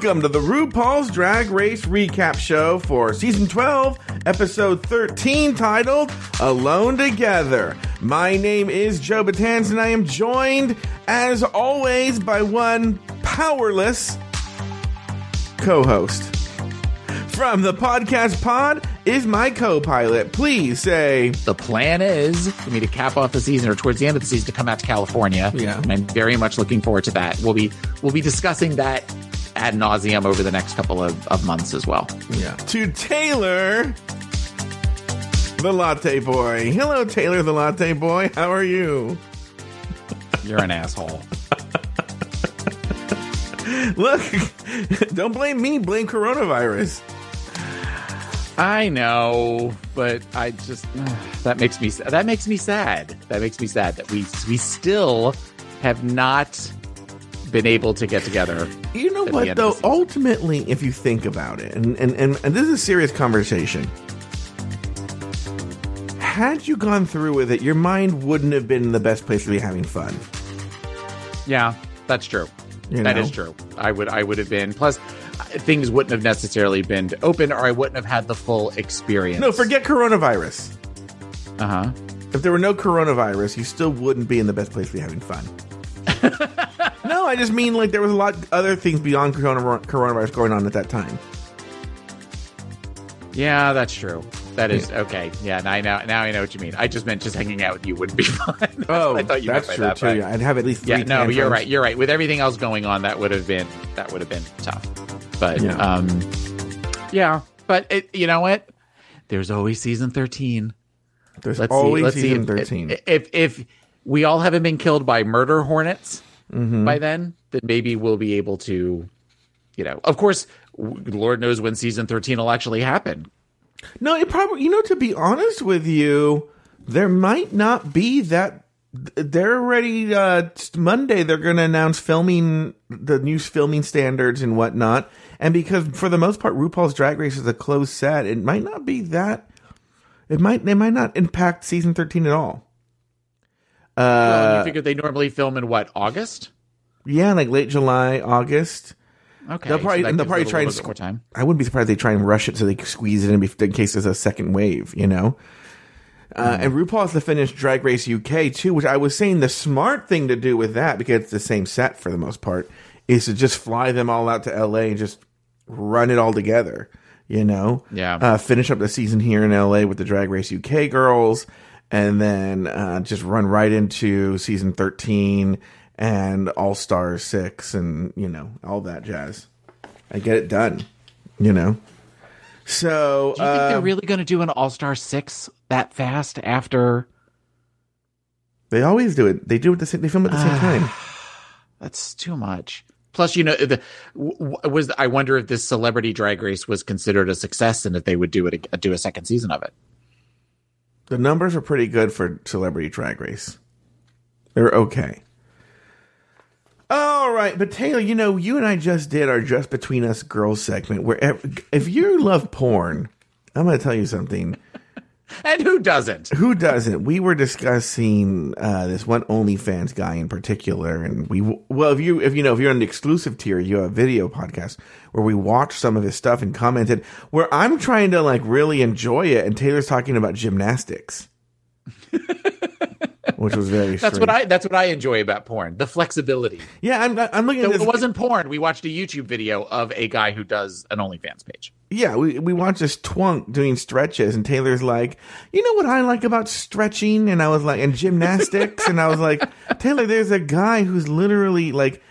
Welcome to the RuPaul's Drag Race Recap Show for Season 12, Episode 13, titled Alone Together. My name is Joe Batans, and I am joined, as always, by one powerless co host. From the podcast pod is my co pilot. Please say. The plan is for me to cap off the season or towards the end of the season to come out to California. Yeah. And I'm very much looking forward to that. We'll be we'll be discussing that ad nauseum over the next couple of, of months as well. Yeah. To Taylor, the latte boy. Hello, Taylor, the latte boy. How are you? You're an asshole. Look, don't blame me, blame coronavirus. I know, but I just that makes me that makes me sad. That makes me sad that we we still have not been able to get together. You know what, though? of the season. Ultimately, if you think about it, and, and, and, and this is a serious conversation, had you gone through with it, your mind wouldn't have been in the best place to be having fun. Yeah, that's true. You That know? is true. I would I would have been plus things wouldn't have necessarily been open or I wouldn't have had the full experience. No, forget coronavirus. Uh huh. If there were no coronavirus, you still wouldn't be in the best place to be having fun. no, I just mean like there was a lot other things beyond corona- coronavirus going on at that time. Yeah, that's true. That is okay. Yeah, now I know now I know what you mean. I just meant just hanging out with you wouldn't be fun. Oh, I thought you that's true that, too. but- Yeah, I'd have at least three. Yeah, no, you're right. You're right. With everything else going on, that would have been that would have been tough. But Yeah. um, yeah. But it, you know what? There's always season thirteen. There's Let's always see. Let's season see. thirteen. If, if if we all haven't been killed by murder hornets Mm-hmm. by then, then maybe we'll be able to, you know. Of course, Lord knows when season thirteen will actually happen. No, it probably. You know, to be honest with you, there might not be that. They're already uh, Monday. They're going to announce filming the new filming standards and whatnot. And because for the most part, RuPaul's Drag Race is a closed set, it might not be that. It might. They might not impact season thirteen at all. Well, Uh, you figure they normally film in what August? yeah, like late July, August. Okay, They'll probably- so they'll probably try and squ- more time. I wouldn't be surprised if they try and rush it so they squeeze it in in case there's a second wave, you know? Uh, and RuPaul has to finish Drag Race UK too, which I was saying the smart thing to do with that, because it's the same set for the most part, is to just fly them all out to LA and just run it all together, you know? Yeah. Uh, finish up the season here in LA with the Drag Race UK girls, and then uh, just run right into season 13 and All Stars 6 and, you know, all that jazz. I get it done, you know? So, Do you think uh, they're really going to do an All Star Six that fast after? they always do it. They do it the same, they film at the same time. That's too much. Plus, you know, the was I wonder if this Celebrity Drag Race was considered a success and if they would do it do a second season of it. The numbers are pretty good for Celebrity Drag Race. They're okay. All right, but Taylor, you know, you and I just did our Just Between Us Girls segment where if you love porn, I'm going to tell you something. And who doesn't? Who doesn't? We were discussing uh, this one OnlyFans guy in particular, and we well, if you if you know if you're on the exclusive tier, you have a video podcast where we watched some of his stuff and commented. Where I'm trying to like really enjoy it, and Taylor's talking about gymnastics, which was very. That's what. I. That's what I enjoy about porn. The flexibility. Yeah, I'm I'm looking So at it wasn't porn. We watched a YouTube video of a guy who does an OnlyFans page. Yeah, we we watched this twunk doing stretches, and Taylor's like, you know what I like about stretching, and I was like, and gymnastics, and I was like, Taylor, there's a guy who's literally like,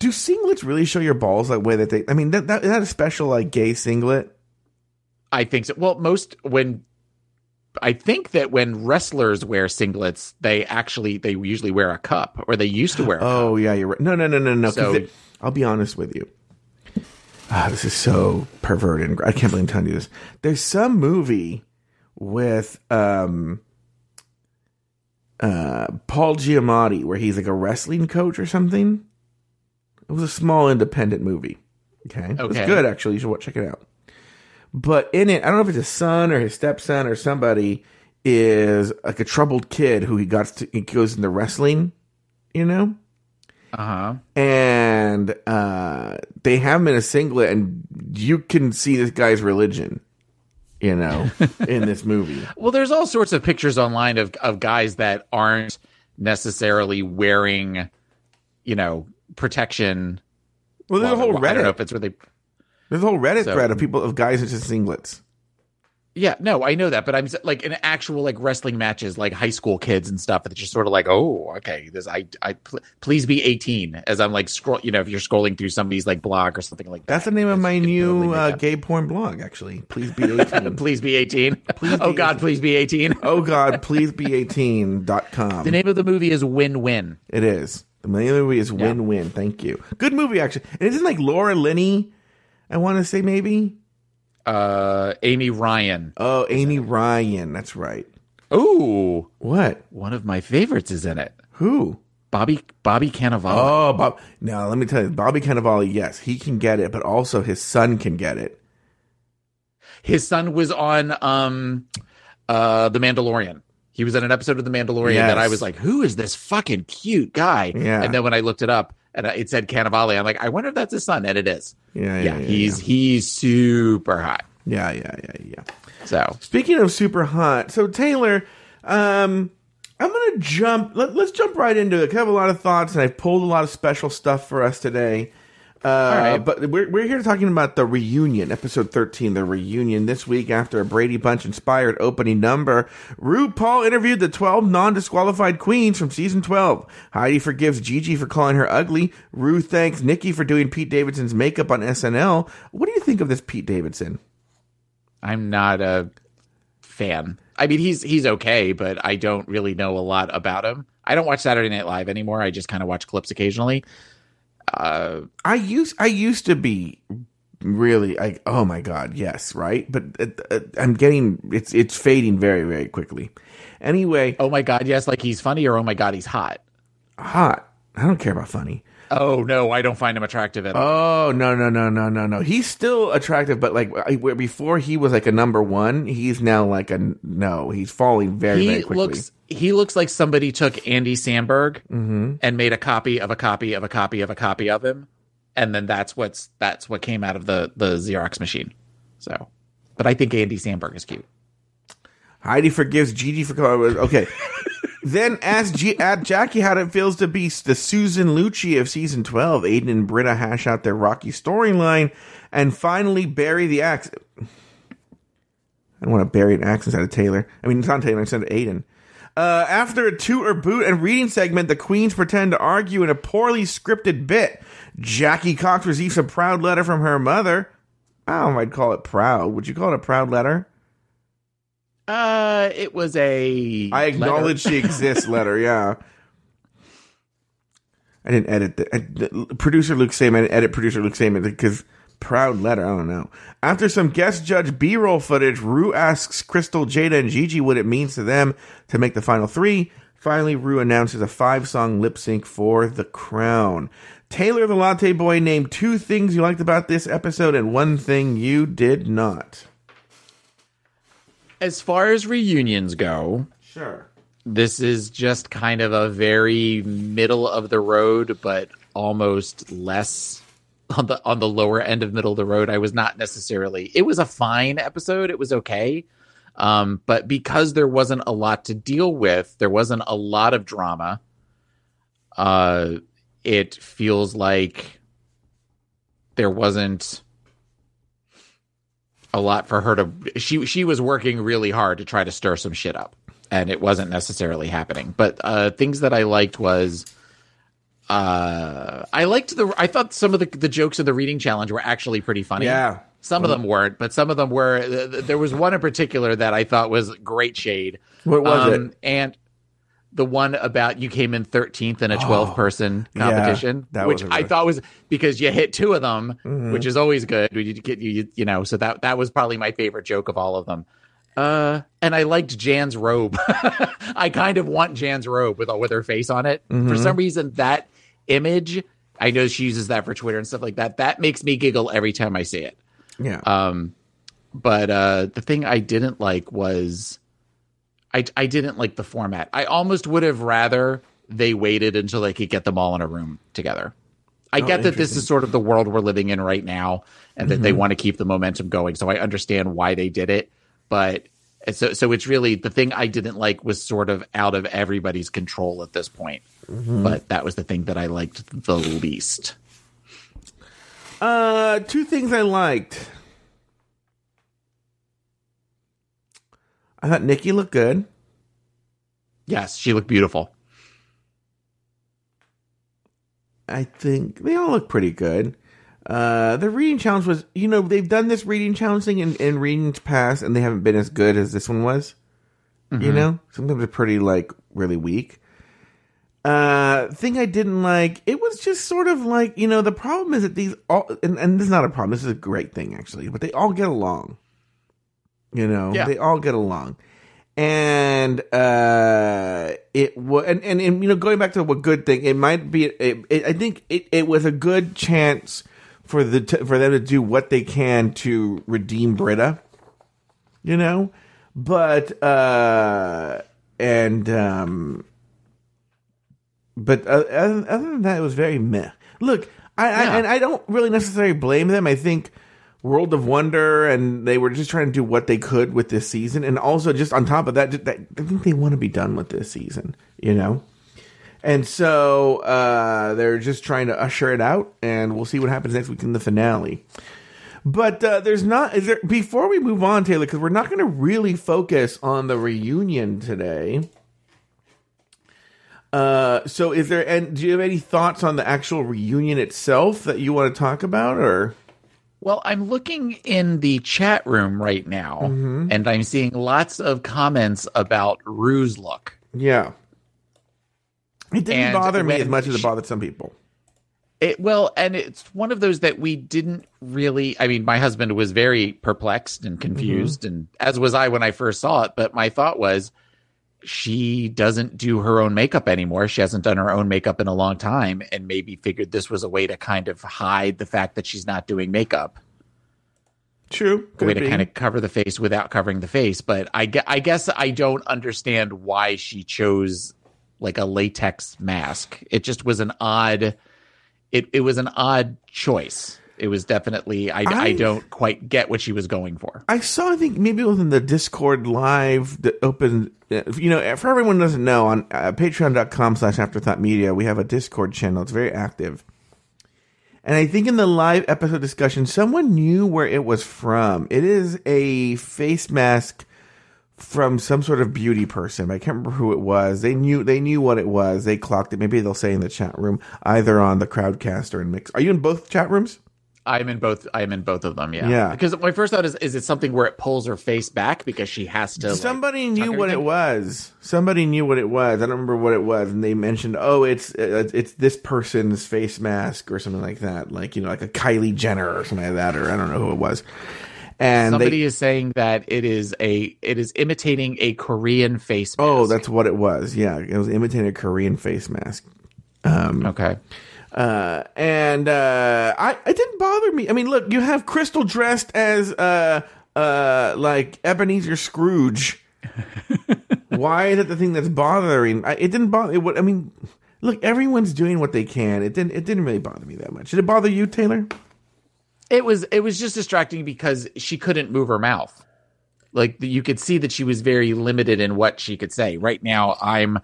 do singlets really show your balls like way that they? I mean, that that is that a special like gay singlet? I think so. Well, most when I think that when wrestlers wear singlets, they actually they usually wear a cup, or they used to wear. A Oh yeah, you're right. No, no, no, no, no. So- it- I'll be honest with you. Ah, this is so perverted. I can't believe I'm telling you this. There's some movie with um, uh, Paul Giamatti where he's like a wrestling coach or something. It was a small independent movie. Okay, it was good actually. You should check it out. But in it, I don't know if it's his son or his stepson or somebody is like a troubled kid who he got to, he goes into wrestling. You know Uh huh. And uh, they have him in a singlet, and you can see this guy's religion, you know, in this movie. Well, there's all sorts of pictures online of of guys that aren't necessarily wearing, you know, protection. Well, there's a Well, whole I don't know Reddit. if it's really. There's a whole Reddit So- thread of people of guys in just singlets. Yeah, no, I know that, but I'm like in actual like wrestling matches, like high school kids and stuff. It's just sort of like, oh, okay, this I I pl- please be 18 as I'm like scroll. You know, if you're scrolling through somebody's like blog or something like that. That's the name of my new totally uh, gay porn blog. Actually, please be 18. Please be 18. Please oh God, 18. please be 18. oh God, please be 18.com. The name of the movie is Win Win. It is. The name of the movie is Win Win. Thank you. Good movie, actually. And isn't like Laura Linney? I want to say maybe. Uh, Amy Ryan. Oh, Amy Ryan. That's right. Oh, What? one of my favorites is in it. Who? Bobby Bobby Cannavale. Oh, Bob. Now, let me tell you, Bobby Cannavale, yes, he can get it, but also his son can get it. His son was on um uh The Mandalorian. He was in an episode of The Mandalorian Yes. that I was like, "Who is this fucking cute guy?" Yeah. And then when I looked it up and it said Cannavale, I'm like, "I wonder if that's his son." And it is. Yeah, yeah, Yeah, yeah, he's he's super hot. Yeah, yeah, yeah, yeah. So Speaking of super hot, so Taylor, um, I'm gonna jump. Let, let's jump right into it. I have a lot of thoughts, and I've pulled a lot of special stuff for us today. Uh, right. But we're we're here talking about the reunion, episode 13, the reunion this week after a Brady Bunch inspired opening number. RuPaul interviewed the 12 non-disqualified queens from season 12. Heidi forgives Gigi for calling her ugly. Rue thanks Nicky for doing Pete Davidson's makeup on SNL. What do you think of this Pete Davidson? I'm not a fan. I mean, he's he's okay, but I don't really know a lot about him. I don't watch Saturday Night Live anymore. I just kind of watch clips occasionally. Uh, I used I used to be really like oh my god yes right but uh, uh, I'm getting it's it's fading very very quickly. Anyway, oh my god, yes, like he's funny, or oh my god, he's hot. hot. I don't care about funny. Oh no, I don't find him attractive at all. Oh no no no no no no. He's still attractive, but like where before he was like a number one, he's now like a no. He's falling very very he quickly. looks he looks like somebody took Andy Samberg Mm-hmm. and made a copy of a copy of a copy of a copy of him, and then that's what's that's what came out of the the Xerox machine. So, but I think Andy Samberg is cute. Heidi forgives Gigi for. Okay. Then ask G- Jackie how it feels to be the Susan Lucci of season 12. Aiden and Brita hash out their rocky storyline and finally bury the axe. I don't want to bury an axe inside of Taylor. I mean, it's not Taylor, instead of Aiden. Uh, after a toot or boot and reading segment, the queens pretend to argue in a poorly scripted bit. Jackie Cox receives a proud letter from her mother. I don't know if I'd call it proud. Would you call it a proud letter? Uh, it was a. I acknowledge letter. she exists. letter, yeah. I didn't edit the, I, the producer Luke Saman. I didn't edit producer Luke Saman because proud letter. I don't know. After some guest judge B-roll footage, Rue asks Crystal, Jaida, and Gigi what it means to them to make the final three. Finally, Rue announces a five-song lip sync for the crown. Taylor the Latte Boy named two things you liked about this episode and one thing you did not. As far as reunions go, Sure. this is just kind of a very middle of the road, but almost less on the on the lower end of middle of the road. I was not necessarily. It was a fine episode. It was okay. Um, but because there wasn't a lot to deal with, there wasn't a lot of drama. Uh, it feels like there wasn't a lot for her to. She she was working really hard to try to stir some shit up, and it wasn't necessarily happening. But uh, things that I liked was uh, I liked the. I thought some of the the jokes in the reading challenge were actually pretty funny. Yeah. Some of them weren't, but some of them were. th- th- There was one in particular that I thought was great shade. What was Um, And the one about you came in 13th in a 12 person Oh, yeah, competition, that which a I really- thought was because you hit two of them, Mhm. which is always good. You get you, you, know, so that that was probably my favorite joke of all of them. Uh, and I liked Jan's robe. I kind of want Jan's robe with with her face on it. For Mhm. some reason, that image, I know she uses that for Twitter and stuff like that. That makes me giggle every time I see it. Yeah. Um, but uh, the thing I didn't like was I I didn't like the format. I almost would have rather they waited until they could get them all in a room together. I Oh, get that this is sort of the world we're living in right now, and that they want to keep the momentum going. So I understand why they did it, but so so it's really the thing I didn't like was sort of out of everybody's control at this point. But that was the thing that I liked the least. Uh, two things I liked. I thought Nicky looked good. Yes, she looked beautiful. I think they all look pretty good. Uh, the reading challenge was, you know, they've done this reading challenge thing in, in readings past, and they haven't been as good as this one was. You know, sometimes they're pretty like really weak. Uh, thing I didn't like, it was just sort of like, you know, the problem is that these all, and, and this is not a problem. This is a great thing actually, but they all get along. You know, Yeah. they all get along. And uh, it was, and, and and you know, going back to what good thing, it might be. It, it, I think it, it was a good chance for the t- for them to do what they can to redeem Brita. You know, but uh, and um, but uh, other, other than that, it was very meh. Look, I, I and I don't really necessarily blame them. I think World of Wonder and they were just trying to do what they could with this season, and also just on top of that, that I think they want to be done with this season. You know. And so uh, they're just trying to usher it out, and we'll see what happens next week in the finale. But uh, there's not is there before we move on, Taylor, because we're not going to really focus on the reunion today. Uh, so is there and do you have any thoughts on the actual reunion itself that you want to talk about, or Well, I'm looking in the chat room right now, mm-hmm. and I'm seeing lots of comments about Rue's look. yeah? It didn't And bother me as much as it bothered some people. It, well, and it's one of those that we didn't really. I mean, my husband was very perplexed and mm-hmm. confused, and as was I when I first saw it. But my thought was, she doesn't do her own makeup anymore. She hasn't done her own makeup in a long time, and maybe figured this was a way to kind of hide the fact that she's not doing makeup. True, a way could to be. kind of cover the face without covering the face. But I, I guess I don't understand why she chose like a latex mask. It just was an odd. It it was an odd choice. It was definitely I, I, I- don't quite get what she was going for. I saw, I think maybe within the Discord live that opened, uh, you know, for everyone who doesn't know, on uh, patreon.com slash afterthought media, we have a Discord channel. It's very active. And I think in the live episode discussion, someone knew where it was from. It is a face mask from some sort of beauty person. I can't remember who it was. They knew they knew what it was. They clocked it. Maybe they'll say in the chat room, either on the Crowdcast or in Mix. Are you in both chat rooms? I'm in both. I'm in both of them. Yeah. Yeah. Because my first thought is, is it something where it pulls her face back because she has to? Somebody tuck knew what it was. Somebody knew what it was. I don't remember what it was, and they mentioned, "Oh, it's it's this person's face mask or something like that, like you know, like a Kylie Jenner or something like that, or I don't know who it was." And Somebody they, is saying that it is a it is imitating a Korean face. Mask. oh, that's what it was. Yeah, it was imitating a Korean face mask. Um, okay. Uh, and uh, I it didn't bother me. I mean, look, you have Crystal dressed as uh uh like Ebenezer Scrooge. Why is it the thing that's bothering? I, it didn't bother. It, would- I mean, look, everyone's doing what they can. It didn't. It didn't really bother me that much. Did it bother you, Taylor? It was it was just distracting because she couldn't move her mouth. Like you could see that she was very limited in what she could say. Right now, I'm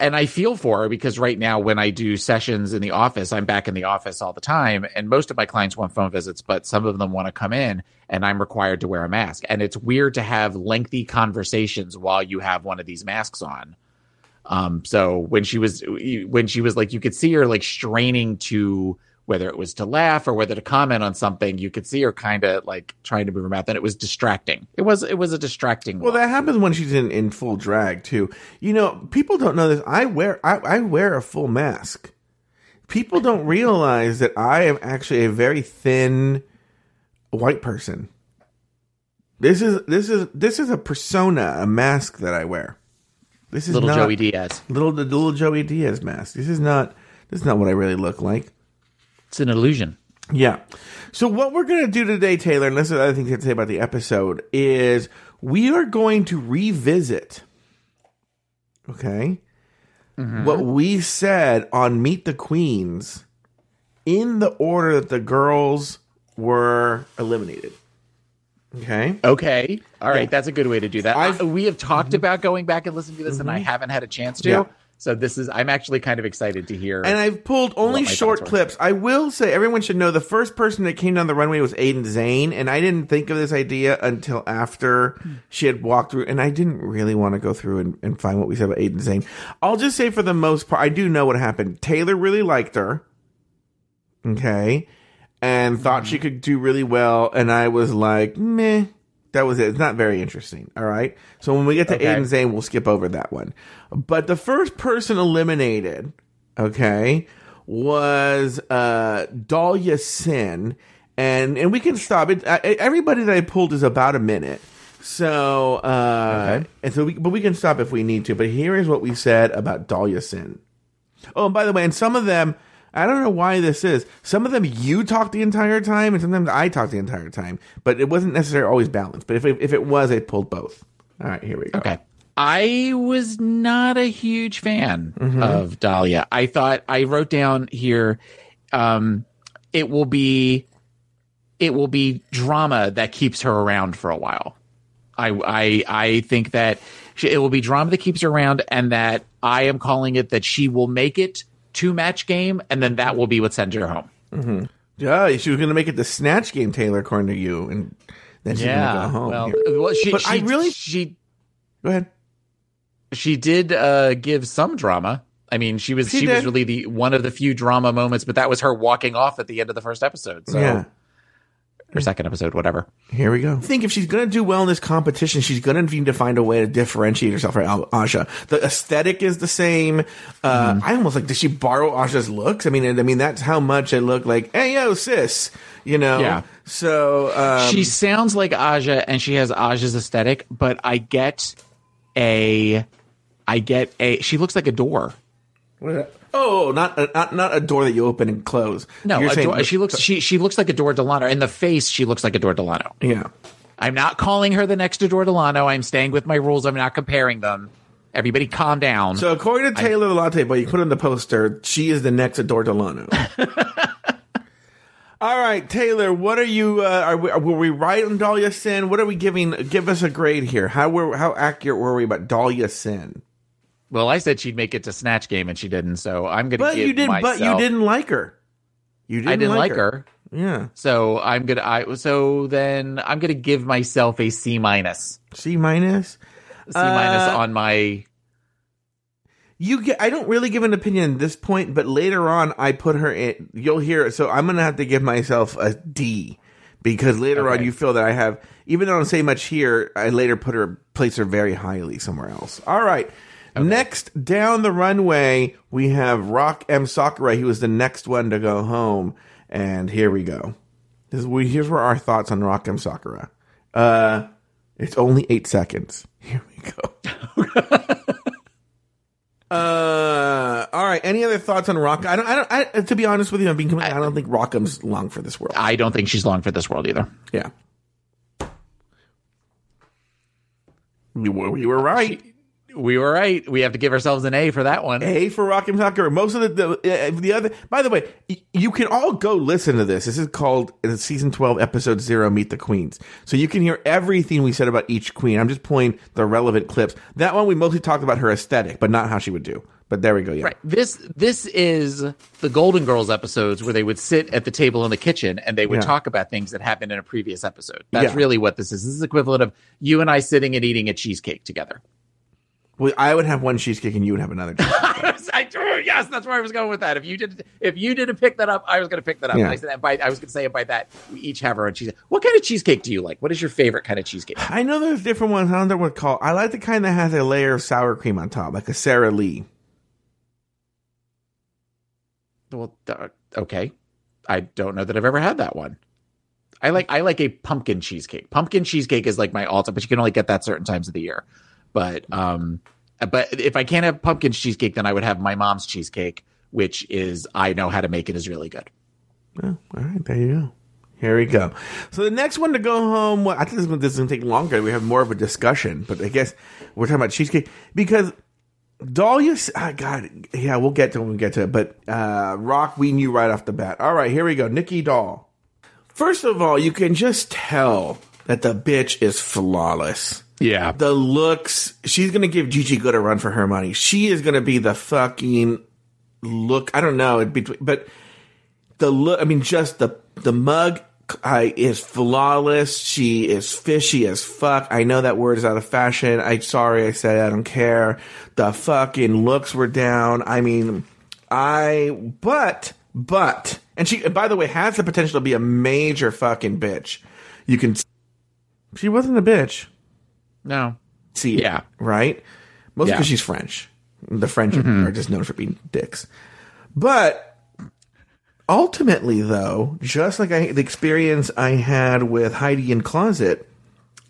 and I feel for her because right now when I do sessions in the office, I'm back in the office all the time and most of my clients want phone visits, but some of them want to come in and I'm required to wear a mask. And it's weird to have lengthy conversations while you have one of these masks on. Um, so when she was when she was like, you could see her like straining to whether it was to laugh or whether to comment on something, you could see her kind of like trying to move her mouth, and it was distracting. It was it was a distracting. Well, that happens when she's in, in full drag too. You know, people don't know this. I wear I, I wear a full mask. People don't realize that I am actually a very thin white person. This is this is this is a persona, a mask that I wear. This is little not, Joey Diaz. little the little Joey Diaz mask. This is not this is not what I really look like. It's an illusion. Yeah. So what we're going to do today, Taylor, and this is the other thing to say about the episode, is we are going to revisit, okay, mm-hmm. what we said on Meet the Queens in the order that the girls were eliminated. Okay. Okay. All right. Yeah. That's a good way to do that. I've- uh, we have talked mm-hmm. about going back and listening to this, and I mm-hmm. haven't had a chance to. Yeah. So this is. I'm actually kind of excited to hear. And I've pulled only short clips. I will say everyone should know the first person that came down the runway was Aiden Zhane, and I didn't think of this idea until after she had walked through, and I didn't really want to go through and, and find what we said about Aiden Zhane. I'll just say for the most part, I do know what happened. Taylor really liked her. Okay. And thought mm-hmm. she could do really well, and I was like, meh. That was it. It's not very interesting. All right. So when we get to Okay. Aiden Zhane, we'll skip over that one. But the first person eliminated, okay, was uh Dahlia Sin, and and we can stop it. Everybody that I pulled is about a minute. So uh Okay. and so we but we can stop if we need to. But here is what we said about Dahlia Sin. Oh, and by the way, and some of them, I don't know why this is. Some of them you talk the entire time, and sometimes I talk the entire time. But it wasn't necessarily always balanced. But if it, if it was, I pulled both. All right, here we go. Okay. I was not a huge fan Mm-hmm. of Dahlia. I thought I wrote down here um it will be it will be drama that keeps her around for a while. I I I think that it will be drama that keeps her around and that I am calling it that she will make it to match game and then that will be what sends her home. Yeah, she was going to make it the snatch game, Taylor, according to you, and then she's going to go home. Well, here. well she, But she I really- she Go ahead. she did uh give some drama. I mean, she was She she, was really the one of the few drama moments, but that was her walking off at the end of the first episode. So yeah. Or second episode, whatever. Here we go. I think if she's going to do well in this competition, she's going to need to find a way to differentiate herself from Al- Aja. The aesthetic is the same. Uh, Mm-hmm. I almost like, did she borrow Aja's looks? I mean, I mean, that's how much it looked like, hey, yo, sis, you know? Yeah. So, um, she sounds like Aja and she has Aja's aesthetic, but I get a I get a she looks like a door. what- oh, not a, not, not a door that you open and close. No, You're a saying- door, she looks she she looks like a Dor Delano. In the face, she looks like a Dor Delano. yeah. I'm not calling her the next Dor Delano. I'm staying with my rules. I'm not comparing them. Everybody calm down. So according to Taylor the Latte Boy, you put in the poster, she is the next Adore Delano. All right, Taylor, what are you? Uh, are we, were we right on Dahlia Sin? What are we giving? Give us a grade here. How were how accurate were we about Dahlia Sin? Well, I said she'd make it to Snatch Game and she didn't, so I'm gonna But give you did. myself, But you didn't like her. You didn't. I didn't like her. Yeah. So I'm gonna I so then I'm gonna give myself a C minus. C minus. C minus Uh, on my You get. I don't really give an opinion at this point, but later on, I put her in. You'll hear. So I'm gonna have to give myself a D because later on, you feel that I have. Even though I don't say much here, I later put her place her very highly somewhere else. All right. Next down the runway, we have Rock M Sakura. He was the next one to go home, and here we go. We, here's where our thoughts on Rock M Sakura. Uh, it's only eight seconds. Here we go. Uh, all right. Any other thoughts on Rock? I don't. I don't. I, to be honest with you, I'm being. I don't think Rockham's long for this world. I don't think she's long for this world either. Yeah. We were, we were right. We were right. We have to give ourselves an A for that one. A for Rock M Sakura. Most of the the, uh, the other. By the way, y- you can all go listen to this. This is called season twelve, episode zero. Meet the Queens. So you can hear everything we said about each queen. I'm just pulling the relevant clips. That one we mostly talked about her aesthetic, but not how she would do. But there we go. Yeah. Right. This this is the Golden Girls episodes where they would sit at the table in the kitchen and they would Yeah. talk about things that happened in a previous episode. That's Yeah. really what this is. This is equivalent of you and I sitting and eating a cheesecake together. Well, I would have one cheesecake and you would have another. cheesecake. I, yes, that's where I was going with that. If you did, if you didn't pick that up, I was going to pick that up. Yeah. And I said that by, I was going to say it by that. We each have our own cheesecake. What kind of cheesecake do you like? What is your favorite kind of cheesecake? I know there's different ones. I don't know what called. I like the kind that has a layer of sour cream on top, like a Sara Lee. Well, okay. I don't know that I've ever had that one. I like I like a pumpkin cheesecake. Pumpkin cheesecake is like my ultimate, but you can only get that certain times of the year. But um, but if I can't have pumpkin cheesecake, then I would have my mom's cheesecake, which is I know how to make it is really good. Oh, all right, there you go. Here we go. So the next one to go home. Well, I think this one to take longer. We have more of a discussion, but I guess we're talking about cheesecake because Dahlia. Ah, God, yeah, we'll get to it when we get to it. But uh, Rock, we knew right off the bat. All right, here we go. Nicky Doll. First of all, you can just tell that the bitch is flawless. Yeah, The looks. She's going to give Gigi Goode a run for her money. She is going to be the fucking look. I don't know. Be, but the look. I mean, just the the mug. I is flawless. She is fishy as fuck. I know that word is out of fashion. I sorry I said it. I don't care. The fucking looks were down. I mean, I but but and she and by the way has the potential to be a major fucking bitch. You can. She wasn't a bitch. no, See, Yeah. right. Mostly Yeah. because she's French. The French mm-hmm. are just known for being dicks. But ultimately, though, just like I, the experience I had with Heidi N Closet,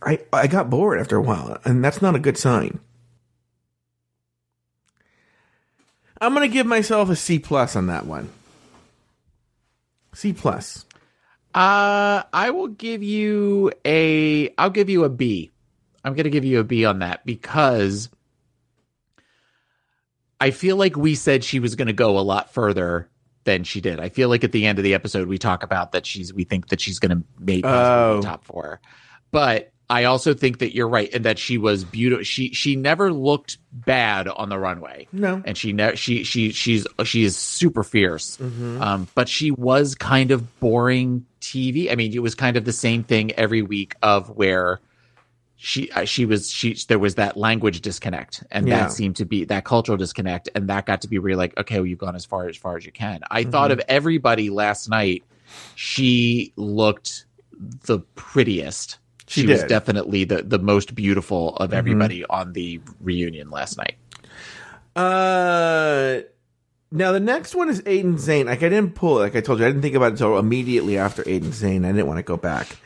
I I got bored after a while, and that's not a good sign. I'm gonna give myself a C plus on that one. C plus. Uh, I will give you a. I'll give you a B. I'm going to give you a B on that because I feel like we said she was going to go a lot further than she did. I feel like at the end of the episode we talk about that she's. We think that she's going to make Oh. the top four, but I also think that you're right and that she was beautiful. She she never looked bad on the runway No. and she ne- she she she's she is super fierce um but she was kind of boring tv i mean it was kind of the same thing every week of where she uh, she was she there was that language disconnect and Yeah. that seemed to be that cultural disconnect and that got to be really like okay well, you've gone as far as far as you can i thought Mm-hmm. of everybody last night she looked the prettiest She she, was definitely the the most beautiful of Mhm. everybody on the reunion last night Uh, now the next one is Aiden Zhane. Like I didn't pull it. Like I told you, I didn't think about it until immediately after Aiden Zhane. I didn't want to go back.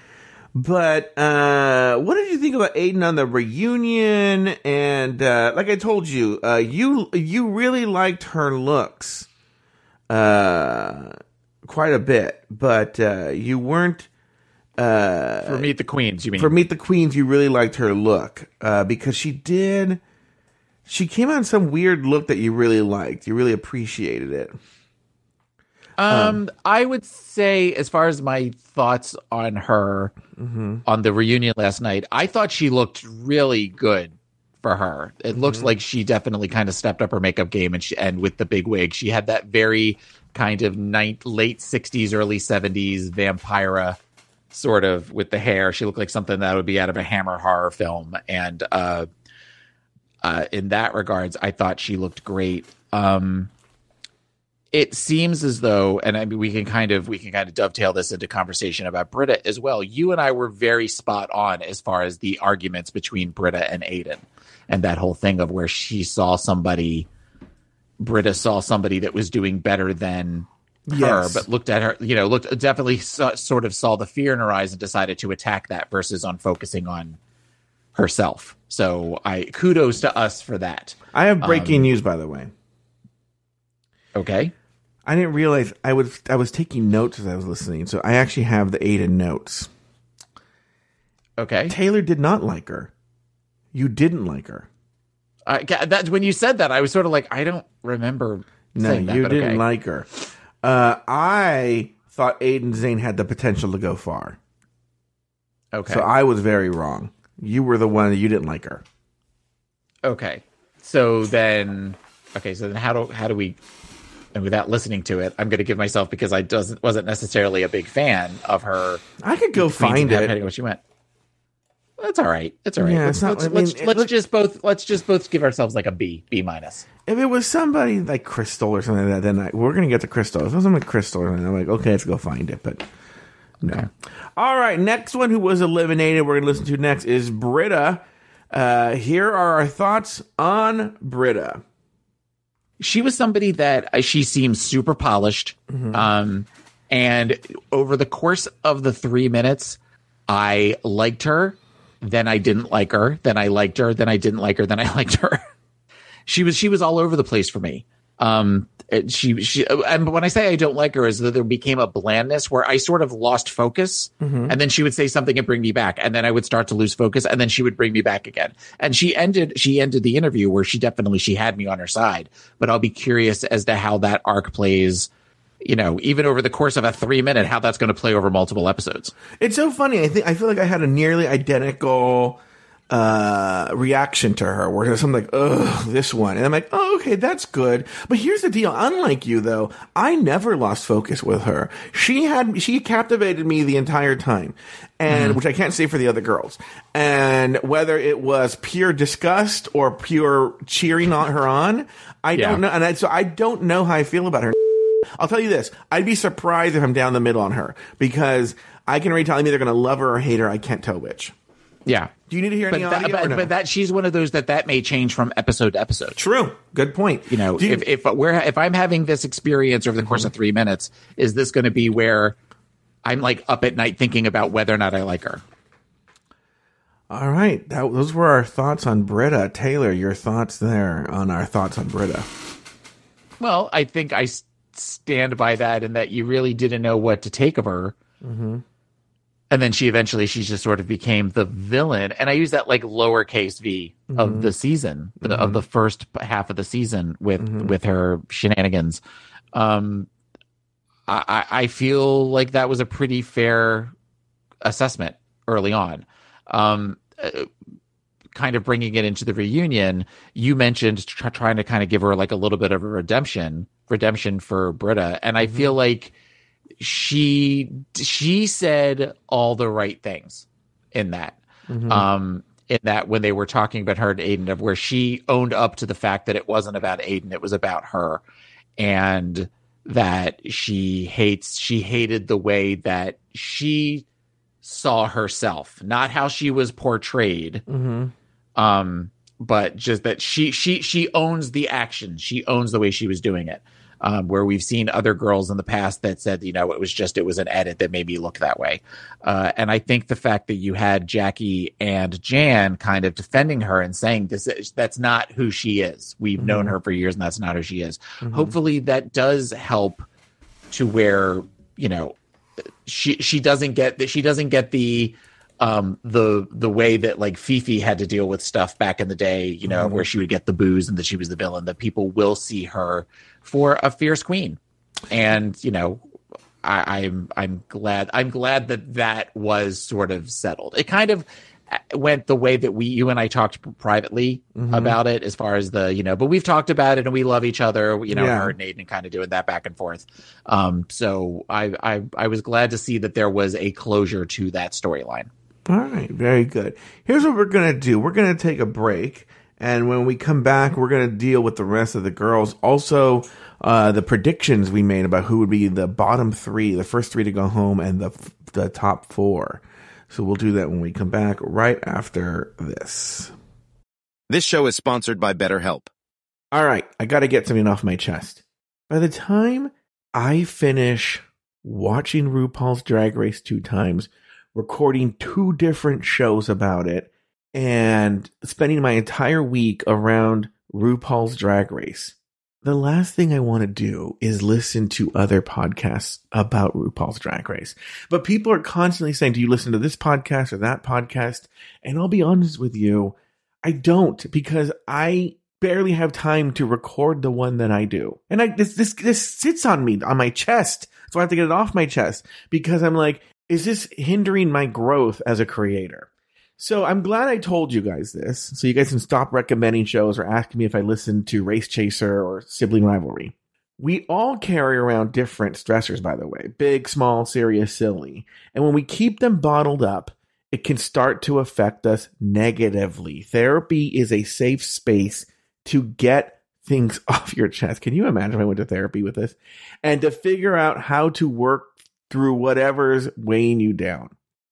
But uh, what did you think about Aiden on the reunion? And uh, like I told you, uh, you you really liked her looks, uh, quite a bit. But uh, you weren't. Uh, for meet the queens you mean for Meet the Queens, you really liked her look uh, because she did. She came out in some weird look that you really liked. You really appreciated it. Um, I would say, as far as my thoughts on her on the reunion last night, I thought she looked really good for her. It looks like she definitely kind of stepped up her makeup game, and she, and with the big wig, she had that very kind of ninth, late '60s, early '70s vampira sort of with the hair. She looked like something that would be out of a Hammer horror film, and uh, uh, in that regards, I thought she looked great. Um, it seems as though, and I mean, we can kind of we can kind of dovetail this into conversation about Brita as well. You and I were very spot on as far as the arguments between Brita and Aiden, and that whole thing of where she saw somebody, Brita saw somebody that was doing better than her, Yes. but looked at her, you know, looked definitely saw, sort of saw the fear in her eyes and decided to attack that versus on focusing on herself. So I kudos to us for that. I have breaking news, by the way. Okay. I didn't realize I was I was taking notes as I was listening, so I actually have the Aiden notes. Okay. Taylor did not like her. You didn't like her. I, that when you said that, I was sort of like, I don't remember. No, that, you didn't okay. like her. Uh, I thought Aiden Zhane had the potential to go far, Okay. so I was very wrong. You were the one that you didn't like her. okay. So then, okay. So then, how do how do we? And without listening to it, I'm going to give myself because I doesn't wasn't necessarily a big fan of her. I could go find it. Depending on what she went. That's all right. That's all right. Yeah, let's not- let's, I mean, let's, let's look- just both let's just both give ourselves like a B B minus. If it was somebody like Crystal or something like that, then I, we're gonna get to Crystal. If it was something like Crystal, then I'm like, okay, let's go find it. But no. All right, next one who was eliminated, we're gonna listen to next is Brita. Uh, here are our thoughts on Brita. she was somebody that uh, she seems super polished. Um, and over the course of the three minutes, I liked her. Then I didn't like her. Then I liked her. Then I didn't like her. Then I liked her. she was she was all over the place for me. Um, it- she she and when I say I don't like her, is that there became a blandness where I sort of lost focus, and then she would say something and bring me back, and then I would start to lose focus, and then she would bring me back again. And she ended she ended the interview where she definitely she had me on her side, but I'll be curious as to how that arc plays. You know, even over the course of a three minute, how that's going to play over multiple episodes. It's so funny. I think I feel like I had a nearly identical uh reaction to her where there's something like ugh this one and i'm like oh okay that's good but here's the deal unlike you though i never lost focus with her she had she captivated me the entire time and which i can't say for the other girls and whether it was pure disgust or pure cheering on her on i Yeah. don't know and I, so i don't know how i feel about her I'll tell you this. I'd be surprised if I'm down the middle on her because I can already tell I'm either going to love her or hate her. I can't tell which. Yeah, Do you need to hear but any that, audio? but, or no? but that she's one of those that that may change from episode to episode. True. Good point. you know you- if if we're if i'm having this experience over the course of three minutes is this going to be where i'm like up at night thinking about whether or not i like her all right, that, those were our thoughts on Brita. Taylor, your thoughts there on our thoughts on Brita. well i think I stand by that and that you really didn't know what to take of her mm-hmm. And then she eventually she just sort of became the villain. And i use that like lowercase v of the season the, of the first half of the season with with her shenanigans. Um I, I feel like that was a pretty fair assessment early on. Um, uh, kind of bringing it into the reunion, you mentioned tr- trying to kind of give her like a little bit of a redemption, redemption for Brita, and I feel like she she said all the right things in that. Um, in that when they were talking about her and Aiden, of where she owned up to the fact that it wasn't about Aiden, it was about her, and that she hates she hated the way that she saw herself, not how she was portrayed. Um, but just that she she she owns the action. She owns the way she was doing it. Um, where we've seen other girls in the past that said, you know, it was just it was an edit that made me look that way. Uh, and I think the fact that you had Jackie and Jan kind of defending her and saying this is, that's not who she is. We've known her for years and that's not who she is. Hopefully that does help to where, you know, she she doesn't get that she doesn't get the um the the way that like Phi Phi had to deal with stuff back in the day, you know, where she would get the booze and that she was the villain, that people will see her for a fierce queen. And, you know, I, I'm I'm glad I'm glad that that was sort of settled. It kind of uh, went the way that we you and I talked privately about it as far as the you know, but we've talked about it and we love each other. You know, Yeah. her and Aiden kind of doing that back and forth. Um, so I I I was glad to see that there was a closure to that storyline. All right, very good. Here's what we're going to do we're going to take a break. And when we come back, we're going to deal with the rest of the girls. Also, uh, the predictions we made about who would be the bottom three, the first three to go home, and the, the top four. So we'll do that when we come back right after this. This show is sponsored by BetterHelp. All right, I got to get something off my chest. By the time I finish watching RuPaul's Drag Race two times, recording two different shows about it, and spending my entire week around RuPaul's Drag Race, the last thing I want to do is listen to other podcasts about RuPaul's Drag Race. But people are constantly saying, Do you listen to this podcast or that podcast? And I'll be honest with you, I don't because I barely have time to record the one that I do. And I this this this sits on me on my chest. So I have to get it off my chest because I'm like, is this hindering my growth as a creator? So I'm glad I told you guys this so you guys can stop recommending shows or asking me if I listen to Race Chaser or Sibling Rivalry. We all carry around different stressors, by the way big, small, serious, silly. And when we keep them bottled up, it can start to affect us negatively. Therapy is a safe space to get things off your chest. Can you imagine I went to therapy with this? And to figure out how to work through whatever's weighing you down.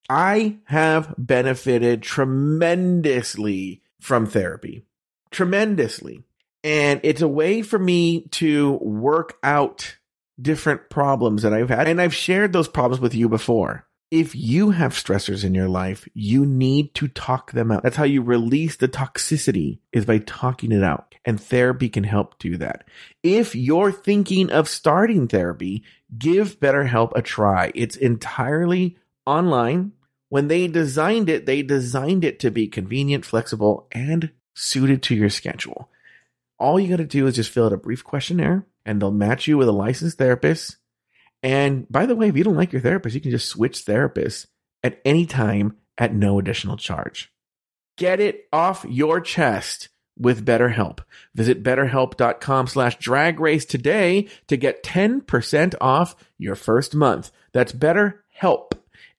I have benefited tremendously from therapy. Tremendously. And it's a way for me to work out different problems that I've had. And I've shared those problems with you before. If you have stressors in your life, you need to talk them out. That's how you release the toxicity is by talking it out. And therapy can help do that. If you're thinking of starting therapy, give BetterHelp a try. It's entirely online. When they designed it, they designed it to be convenient, flexible, and suited to your schedule. All you got to do is just fill out a brief questionnaire and they'll match you with a licensed therapist. And by the way, if you don't like your therapist, you can just switch therapists at any time at no additional charge. Get it off your chest with BetterHelp. Visit betterhelp.com slash drag race today to get 10% off your first month. That's BetterHelp,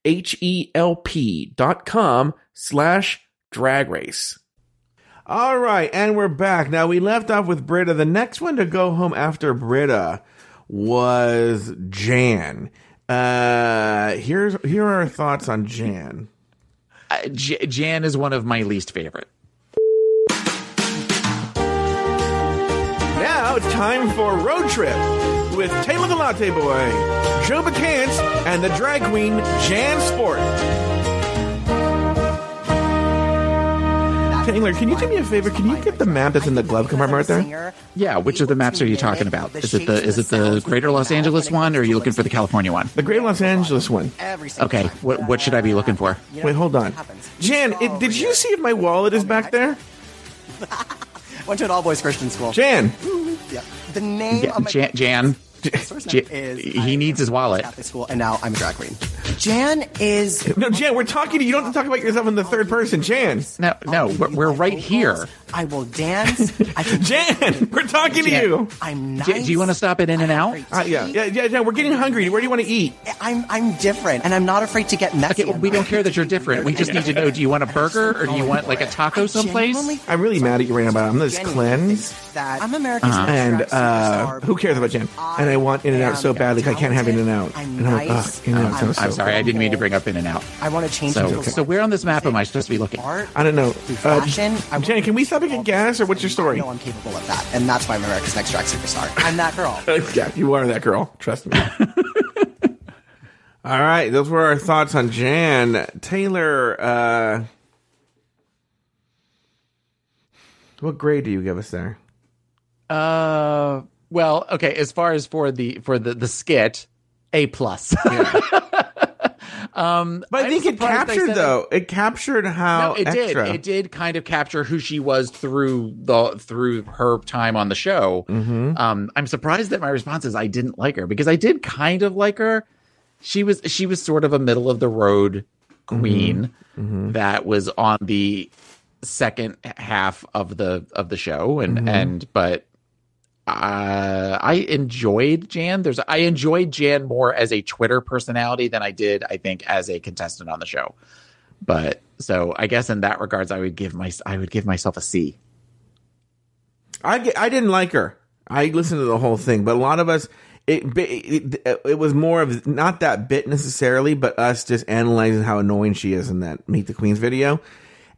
H-E-L-P dot com slash drag race. All right, and we're back. Now we left off with Brita. The next one to go home after Brita was Jan. Uh, here's here are our thoughts on Jan. Uh, J- Jan is one of my least favorite. Now it's time for road trip with Taylor the Latte Boy, Joe Betance, and the drag queen Jan Sport. Taylor, can you do me a favor? Can you get the map that's in the glove compartment right there? Yeah, which of the maps are you talking about? Is it the is it the Greater Los Angeles one, or are you looking for the California one? The Great Los Angeles one. Okay, what what should I be looking for? Wait, hold on. Jan, it, did you see if my wallet is back there? Went to an all boys Christian school. Jan, Yeah. The name Ja- of my Jan, Jan first Ja- name is he I needs his went to wallet. Catholic school, and now I'm a drag queen. Jan is no, Jan, we're talking to you. You don't have to talk about yourself in the third person. Jan, No, no, we're, we're right here. I will dance. I can Jan, we're talking to Jan. you. I'm nice. Jan, do you want to stop at In and Out? Uh, yeah, yeah, yeah, yeah. We're getting hungry. Where do you want to eat? I'm I'm different, and I'm not afraid to get messy. Okay, well, we don't care that you're different. We just need to know: Do you want a burger or do you want like a taco someplace? I'm really mad at you right now, but I'm this genuinely cleanse. That I'm America's Uh-huh. And uh, who cares about Jan? And I want In and Out so badly. badly. 'cause I can't have In and Out. I'm And I'm like, nice. ugh, In and Out sounds I'm so. sorry, I didn't mean to bring up In and Out. I want to change So, into so where on this map am I supposed to be looking? art. I don't know. through Uh, fashion. I Jan, can we stop and get gas, or what's your story? No, I'm capable of that, and that's why I'm America's Next Drag Superstar. I'm that girl. yeah, you are that girl. Trust me. All right, those were our thoughts on Jan. Taylor, uh, what grade do you give us there? Uh, well, okay. As far as for the for the the skit, A plus. um, But I think it captured though. It captured how No, it extra. did. It did kind of capture who she was through the through her time on the show. Mm-hmm. Um, I'm surprised that my response is I didn't like her because I did kind of like her. She was she was sort of a middle of the road queen Mm-hmm. that was on the second half of the of the show and Mm-hmm. and but uh, I enjoyed Jan. There's I enjoyed Jan more as a Twitter personality than I did, I think, as a contestant on the show. But so I guess in that regards, I would give my I would give myself a C. I, I didn't like her. I listened to the whole thing, but a lot of us, it, it it was more of not that bit necessarily, but us just analyzing how annoying she is in that Meet the Queens video.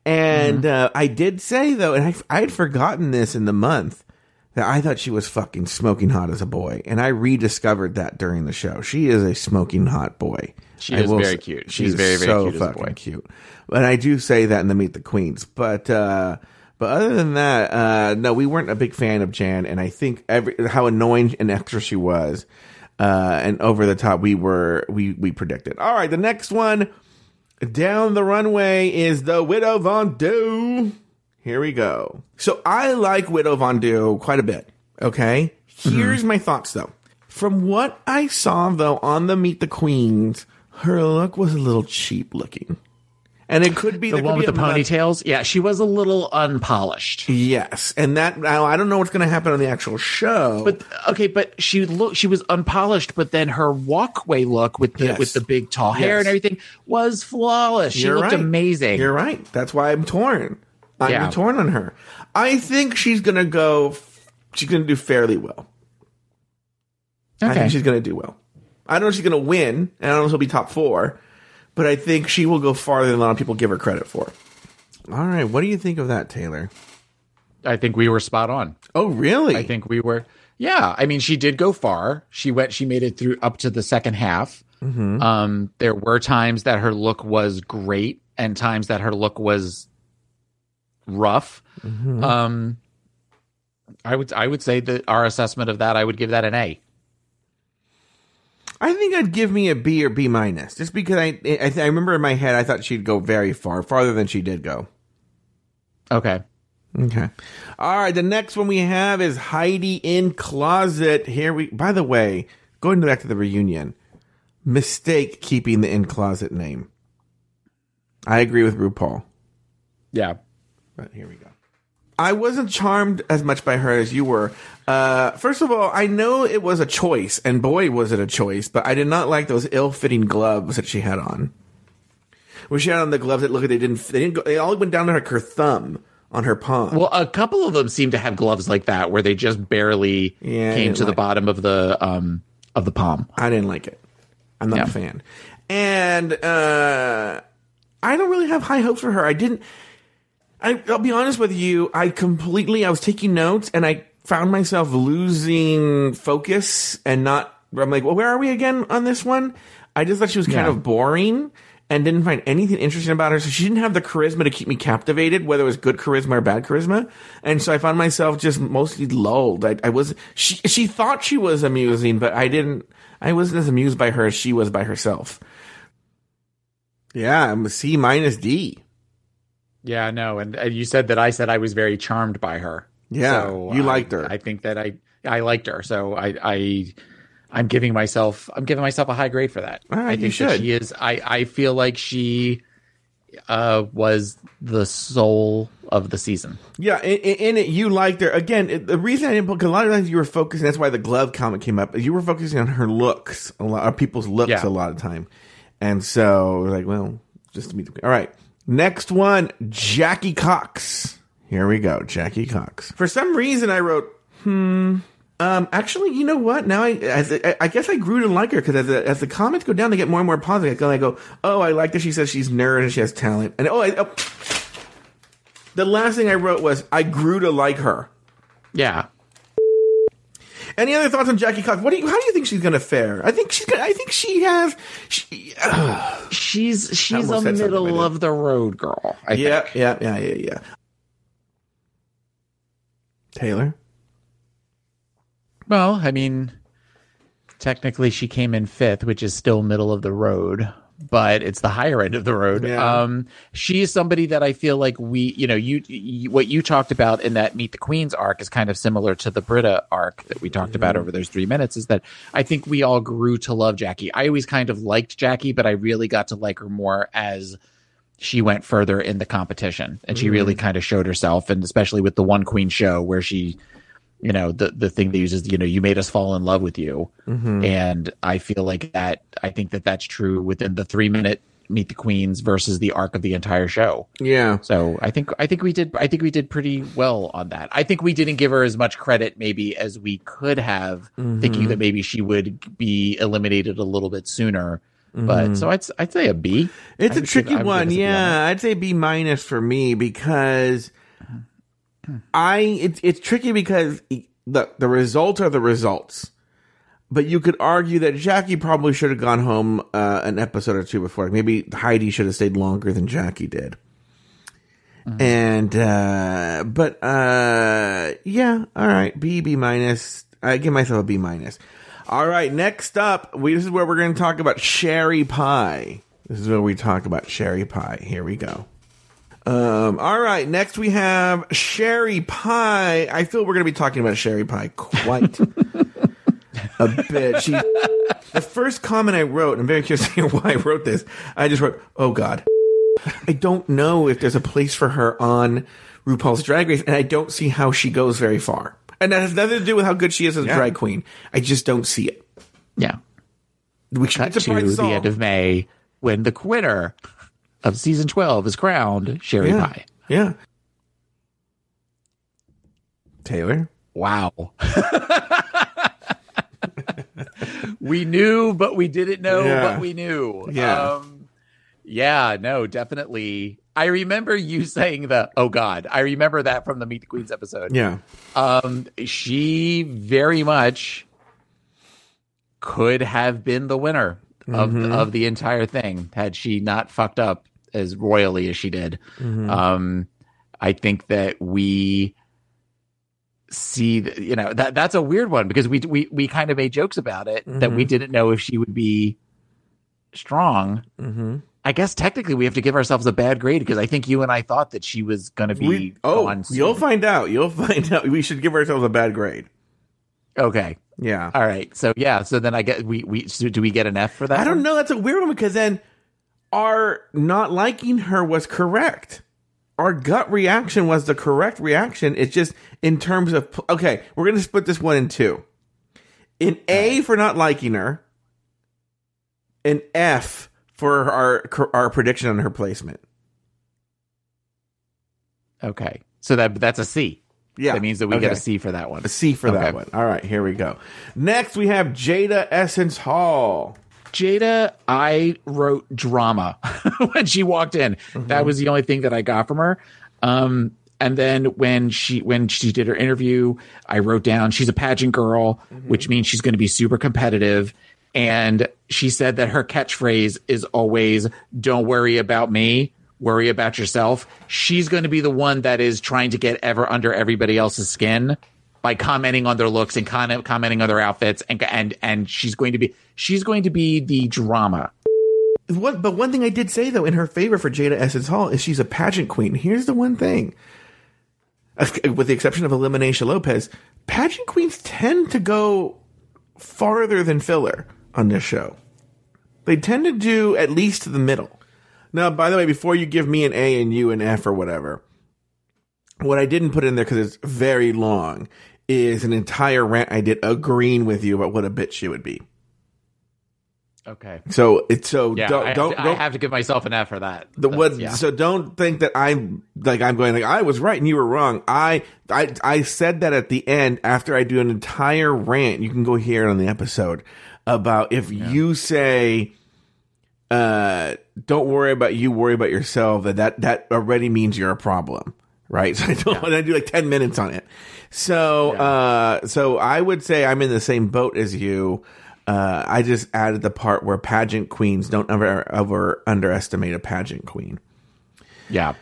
And uh, I did say though, and I I had forgotten this in the month that I thought she was fucking smoking hot as a boy, and I rediscovered that during the show. She is a smoking hot boy. She I is very say- cute. She She's very, very so cute as a fucking boy. cute. But I do say that in the Meet the Queens. But uh but other than that, uh no, we weren't a big fan of Jan, and I think every how annoying and extra she was, uh, and over the top we were we we predicted. All right, the next one down the runway is the Widow Von'Du. Here we go. So I like Widow Von'Du quite a bit. Okay. Here's my thoughts though. From what I saw though on the Meet the Queens, her look was a little cheap looking. and it could be The one with the ponytails. Yeah, she was a little unpolished. Yes, and that now I don't know what's going to happen on the actual show. But okay, but she look she was unpolished, but then her walkway look with the Yes. with the big tall hair Yes. and everything was flawless. She You're looked right. amazing. You're right. That's why I'm torn. I'm Yeah. torn on her. I think she's going to go. She's going to do fairly well. I think she's going to do well. I don't know if she's going to win, and I don't know if she'll be top four, but I think she will go farther than a lot of people give her credit for. All right, what do you think of that, Taylor? I think we were spot on. Oh, really? I think we were. Yeah, I mean, she did go far. She went. She made it through up to the second half. Mm-hmm. Um, there were times that her look was great, and times that her look was rough. Mm-hmm. Um, I would. I would say that our assessment of that, I would give that an A. I think I'd give me a B or B minus, just because I I, I remember in my head I thought she'd go very far, farther than she did go. Okay. Okay. All right. The next one we have is Heidi N Closet. Here we. By the way, going back to the reunion, mistake keeping the N Closet name. I agree with RuPaul. Yeah. But here we go. I wasn't charmed as much by her as you were. Uh, first of all, I know it was a choice, and boy, was it a choice. But I did not like those ill-fitting gloves that she had on. When she had on the gloves that look, like they didn't. They didn't go. They all went down to like her thumb on her palm. Well, a couple of them seem to have gloves like that, where they just barely Yeah, came to the like- bottom of the um of the palm. I didn't like it. I'm not Yeah. a fan. And uh I don't really have high hopes for her. I didn't I, I'll be honest with you. I completely, I was taking notes and I found myself losing focus and not, I'm like, well, where are we again on this one? I just thought she was kind Yeah. of boring and didn't find anything interesting about her. So she didn't have the charisma to keep me captivated, whether it was good charisma or bad charisma. And so I found myself just mostly lulled. I, I was, she, she thought she was amusing, but I didn't, I wasn't as amused by her as she was by herself. Yeah, I'm a C minus D. Yeah, no, and, and you said that I said I was very charmed by her. Yeah, So you I- liked her. I think that I I liked her. So I I I'm giving myself I'm giving myself a high grade for that. Right, I think that she is. I I feel like she uh was the soul of the season. Yeah, in, it, you liked her. Again, it, the reason I didn't because a lot of times you were focusing, that's why the glove comment came up. You were focusing on her looks, a lot of people's looks Yeah. a lot of time. And so, like, well, just to meet the, all right. Next one, Jackie Cox. Here we go, Jackie Cox. For some reason, I wrote, hmm. Um, actually, you know what? Now I, I, I guess I grew to like her because as, the- as the comments go down, they get more and more positive. I go, I go, oh, I like that she says she's nerd and she has talent. And oh, I, oh, the last thing I wrote was I grew to like her. Yeah. Any other thoughts on Jackie Cox? What do you, how do you think she's going to fare? I think she's gonna, I think she has. She, She's she's a said something I middle of the road girl. I yeah, think. yeah, yeah, yeah, yeah. Taylor. Well, I mean, technically she came in fifth, which is still middle of the road, but it's the higher end of the road. Yeah. Um, she is somebody that I feel like we, you know, you, you what you talked about in that Meet the Queens arc is kind of similar to the Brita arc that we talked about over those three minutes. Is that I think we all grew to love Jackie. I always kind of liked Jackie, but I really got to like her more as she went further in the competition and she really kind of showed herself and especially with the one queen show where she you know the the thing they use is you know you made us fall in love with you. Mm-hmm. And i feel like that i think that that's true within the three minute meet the queens versus the arc of the entire show. Yeah. so i think i think we did i think we did pretty well on that. I think we didn't give her as much credit maybe as we could have mm-hmm. thinking that maybe she would be eliminated a little bit sooner. But mm-hmm. so i'd i'd say a b. It's I a tricky one. us a B on that. Yeah, I'd say B minus for me because I it's it's tricky because the the results are the results. But you could argue that Jackie probably should have gone home uh, an episode or two before. Maybe Heidi should have stayed longer than Jackie did. And uh but uh yeah, all right, B B minus. I give myself a B minus. All right, next up, we this is where we're going to talk about sherry pie. This is where we talk about sherry pie. Here we go. Um, all right, next we have sherry pie. I feel we're going to be talking about sherry pie quite a bit. She, the first comment I wrote, I'm very curious to hear why I wrote this. I just wrote, "Oh God." I don't know if there's a place for her on RuPaul's Drag Race, and I don't see how she goes very far. And that has nothing to do with how good she is as a drag queen. I just don't see it. Yeah. We should Cut to the end of May when the winner of season 12 is crowned Sherry yeah. Pie. Yeah. Taylor. Wow. we knew, but we didn't know, Yeah. but we knew. Yeah. Um, yeah, no, definitely. I remember you saying the, oh God, I remember that from the Meet the Queens episode. Yeah. Um, she very much could have been the winner of Mm-hmm. of the entire thing had she not fucked up as royally as she did. Mm-hmm. Um, I think that we see, you know, that that's a weird one because we we we kind of made jokes about it that Mm-hmm. we didn't know if she would be strong. Mm-hmm. I guess technically we have to give ourselves a bad grade because I think you and I thought that she was going to be We, oh, you'll find out. You'll find out. We should give ourselves a bad grade. okay. Yeah. All right. So yeah. So then I get we we so do we get an F for that? I don't one? know. That's a weird one because then our not liking her was correct. Our gut reaction was the correct reaction. It's just in terms of okay, we're gonna split this one in two. In A for not liking her, an F for our our prediction on her placement. Okay. So that that's a C. Yeah, That means that we get a C for that one. A C for that one. All right, here we go. Next, we have Jaida Essence Hall. Jaida, I wrote drama when she walked in. That was the only thing that I got from her. Um, and then when she when she did her interview, I wrote down she's a pageant girl, which means she's going to be super competitive. And she said that her catchphrase is always "Don't worry about me, worry about yourself." She's going to be the one that is trying to get ever under everybody else's skin by commenting on their looks and con- commenting on their outfits, and and and she's going to be she's going to be the drama. One, but one thing I did say though in her favor for Jaida Essence Hall is she's a pageant queen. Here's the one thing, with the exception of Elimination Lopez, pageant queens tend to go farther than filler on this show. They tend to do at least the middle. Now, by the way, before you give me an A and you an F or whatever, what I didn't put in there because it's very long is an entire rant I did agreeing with you about what a bitch she would be. Okay. So it's so Yeah, don't I, don't, I don't have to give myself an F for that. the what yeah. so don't think that i'm like i'm going like i was right and you were wrong i i i said that at the end after i do an entire rant you can go hear it on the episode about if you say uh don't worry about you worry about yourself that that that already means you're a problem right so i don't want to do like 10 minutes on it so uh so i would say i'm in the same boat as you uh, I just added the part where pageant queens don't ever ever underestimate a pageant queen. yeah.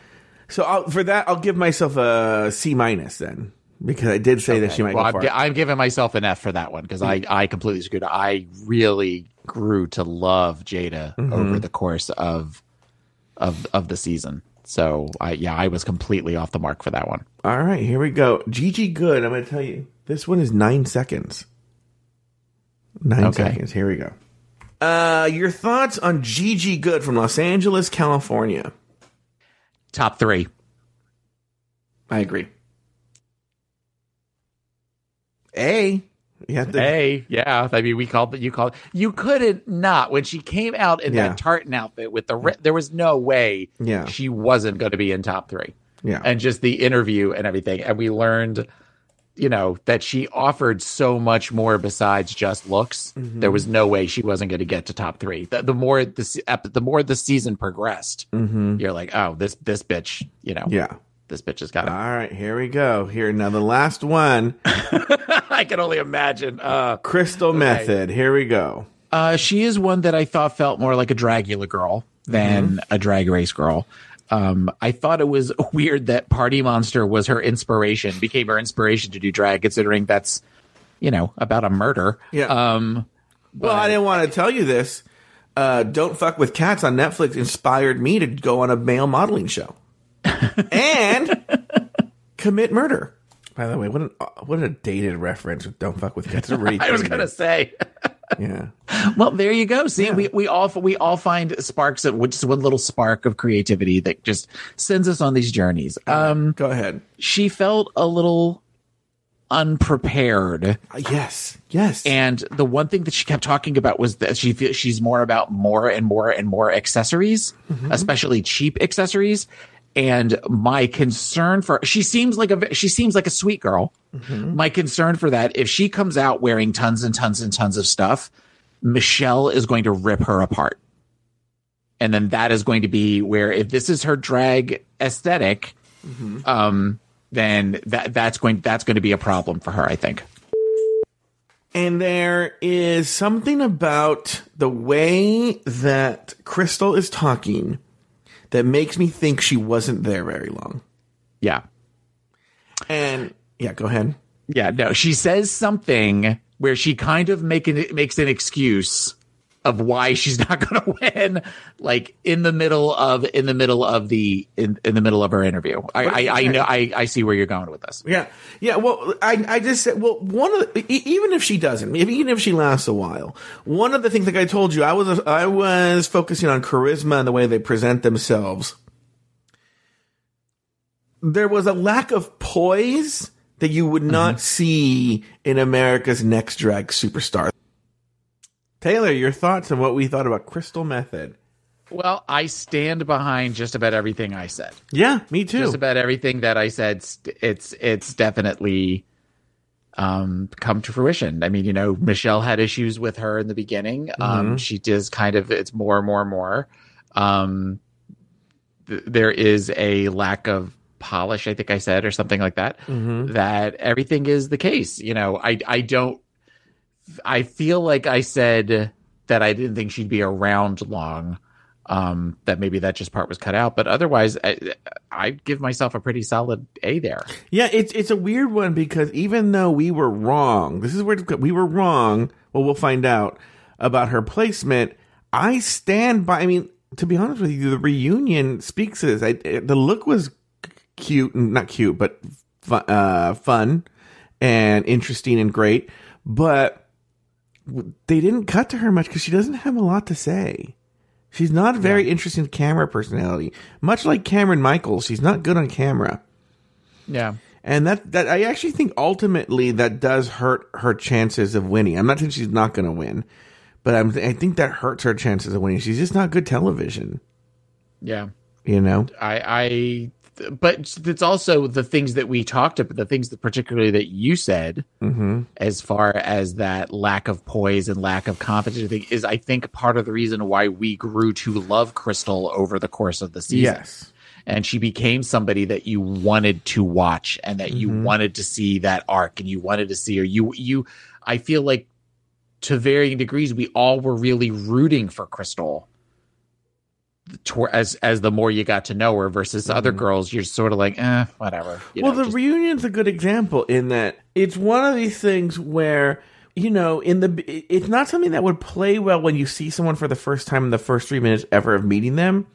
So I'll, for that, I'll give myself a C minus then because I did say that she might Well, go I'm, far. gi- I'm giving myself an F for that one because I, I completely screwed up. I really grew to love Jaida Mm-hmm. over the course of of of the season. So I yeah, I was completely off the mark for that one. All right, here we go. Gigi Goode. I'm going to tell you this one is nine seconds. Nine Okay. seconds. Here we go. Uh, your thoughts on Gigi Goode from Los Angeles, California? Top three. I agree. A. You have to. Hey, yeah. I mean, we called it. You called. You couldn't not when she came out in Yeah. that tartan outfit with the. Re- there was no way. Yeah. she wasn't going to be in top three. Yeah. and just the interview and everything, and we learned, you know, that she offered so much more besides just looks. Mm-hmm. There was no way she wasn't going to get to top three. The, the more the the more the season progressed, you're like, oh, this this bitch, you know, Mm-hmm. yeah. This bitch has got All it. right, here we go. Here now, the last one, I can only imagine. Uh, Crystal Methyd. Here we go. Uh, she is one that I thought felt more like a Dragula girl than Mm-hmm. a drag race girl. Um, I thought it was weird that Party Monster was her inspiration, became her inspiration to do drag, considering that's, you know, about a murder. Yeah. Um, Well, I didn't want to tell you this. Uh, Don't fuck with cats on Netflix inspired me to go on a male modeling show and commit murder. By the way, what an, what a dated reference with "Don't fuck with cats." I was gonna say, yeah. Well, there you go. See, we, we all we all find sparks of just one little spark of creativity that just sends us on these journeys. Um, Go ahead. she felt a little unprepared. Uh, yes. Yes. And the one thing that she kept talking about was that she feels she's more about more and more and more accessories, especially cheap accessories. And my concern for she seems like a she seems like a sweet girl. My concern for that if she comes out wearing tons and tons and tons of stuff, Michelle is going to rip her apart. And then that is going to be where if this is her drag esthetic um then that that's going that's going to be a problem for her, I think. And there is something about the way that Crystal is talking that makes me think she wasn't there very long. Yeah. And yeah, go ahead. Yeah, no, she says something where she kind of make an, makes an excuse of why she's not going to win, like in the middle of in the middle of the in, in the middle of her interview. I I, I know I, I see where you're going with this. Yeah, yeah. Well, I I just said well one of the, even if she doesn't, even if she lasts a while, one of the things like I told you, I was I was focusing on charisma and the way they present themselves. There was a lack of poise that you would not mm-hmm. see in America's Next Drag Superstar. Taylor, your thoughts on what we thought about Crystal Methyd? Well, I stand behind just about everything I said. Yeah, me too. Just about everything that I said. It's it's definitely um come to fruition. I mean, you know, Michelle had issues with her in the beginning. Um she does kind of it's more and more and more. Um th- there is a lack of polish, I think I said, or something like that. That everything is the case. You know, I I don't I feel like I said that I didn't think she'd be around long. Um, that maybe that just part was cut out, but otherwise, I, I give myself a pretty solid A there. Yeah, it's it's a weird one because even though we were wrong, this is where we were wrong. Well, we'll find out about her placement. I stand by. I mean, to be honest with you, the reunion speaks to this. I, the look was cute, and not cute, but uh, fun and interesting and great. But they didn't cut to her much because she doesn't have a lot to say. She's not a very interesting camera personality. Much like Kameron Michaels, she's not good on camera. Yeah. And that, that I actually think ultimately that does hurt her chances of winning. I'm not saying she's not going to win, but I'm, I think that hurts her chances of winning. She's just not good television, Yeah. you know? I, I, but it's also the things that we talked about, the things that particularly that you said, mm-hmm. as far as that lack of poise and lack of confidence thing is, I think part of the reason why we grew to love Crystal over the course of the season. Yes. and she became somebody that you wanted to watch and that you mm-hmm. wanted to see that arc and you wanted to see her you you i feel like to varying degrees we all were really rooting for crystal as as the more you got to know her versus other girls you're sort of like eh whatever you well, know, the just- reunion's a good example in that it's one of these things where you know, in the it's not something that would play well when you see someone for the first time in the first three minutes ever of meeting them.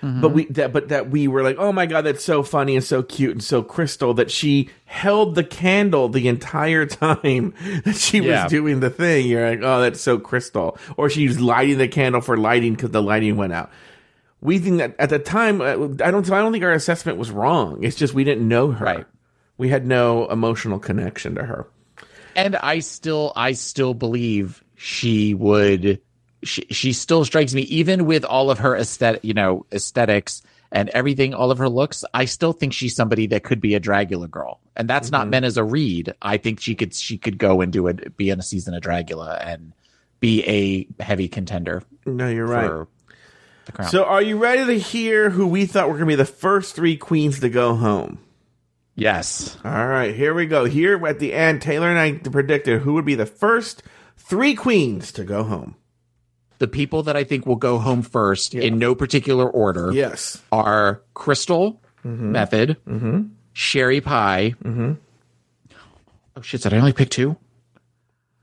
But we that but that we were like, oh my god, that's so funny and so cute and so crystal that she held the candle the entire time that she Yeah. was doing the thing. You're like, oh, that's so crystal. Or she's lighting the candle for lighting because the lighting went out. We think that at the time, uh, I don't. I don't think our assessment was wrong. It's just we didn't know her. Right. We had no emotional connection to her. and I still I still believe she would she she still strikes me even with all of her aesthetic you know aesthetics and everything all of her looks I still think she's somebody that could be a Dragula girl and that's not mm-hmm. meant as a read I think she could she could go and do it be in a season of Dragula and be a heavy contender No, you're right. So, are you ready to hear who we thought were going to be the first three queens to go home? yes All right, here we go. Here at the end, Taylor and I predicted who would be the first three queens to go home. The people that I think will go home first in no particular order Yes. are Crystal mm-hmm. Methyd, mm-hmm. Sherry Pie. Mm-hmm. Oh shit! Did I only pick two?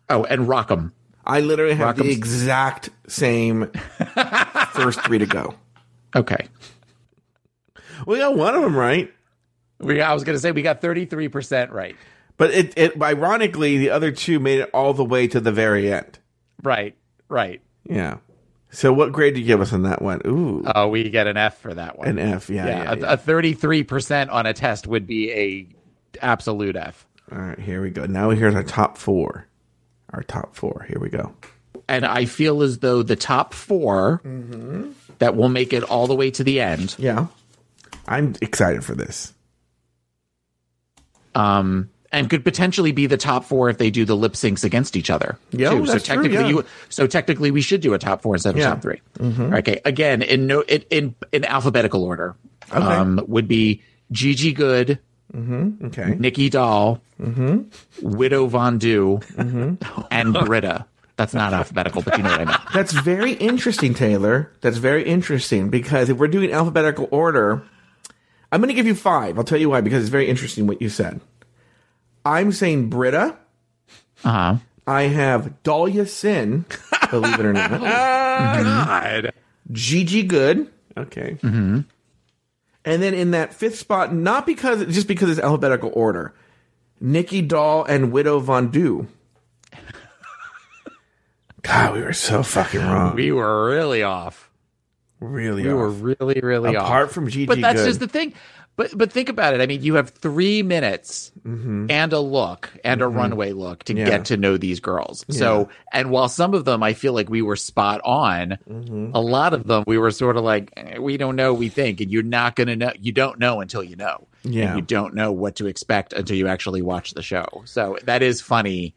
Oh, and Rock M. I literally have the exact same first three to go. Okay. We got one of them right, We, I was gonna say we got thirty three percent right. but it, it ironically the other two made it all the way to the very end. Right. right. Yeah. So what grade do you give us on that one? Ooh, Oh, we get an F for that one. an F. Yeah, yeah, yeah. a- yeah. a thirty-three percent on a test would be a absolute F. All right, here we go. Now here's our top four. Our top four. Here we go. And I feel as though the top 4 Mm-hmm. that will make it all the way to the end Yeah, I'm excited for this. um, and could potentially be the top four if they do the lip syncs against each other. Yeah, too. so that's true, technically, yeah. you so technically we should do a top four instead of Yeah. top 3 Okay, again in no in in, in alphabetical order. Okay. Um, would be Gigi Goode, Okay. Nicky Doll, Mm-hmm. Widow Von'Du, and Brita. That's not alphabetical, but you know what I mean. That's very interesting, Taylor. That's very interesting because if we're doing alphabetical order, I'm going to give you five. I'll tell you why because it's very interesting what you said. I'm saying Brita. Uh huh. I have Dahlia Sin, believe it or not. God. Gigi Goode. Okay. Mm-hmm. And then in that fifth spot, not because just because it's alphabetical order, Nicky Doll and Widow Von'Du. God, we were so fucking wrong. We were really off. really off. We were off. really, really off. Apart from Gigi but that's Good. just the thing. But but think about it. I mean, you have three minutes and a look and a runway look to Mm-hmm. Yeah. get to know these girls. So, and while some of them I feel like we were spot on, Mm-hmm. a lot of them we were sort of like eh, we don't know. We think, and you're not going to know. You don't know until you know. Yeah. And you don't know what to expect until you actually watch the show. So that is funny.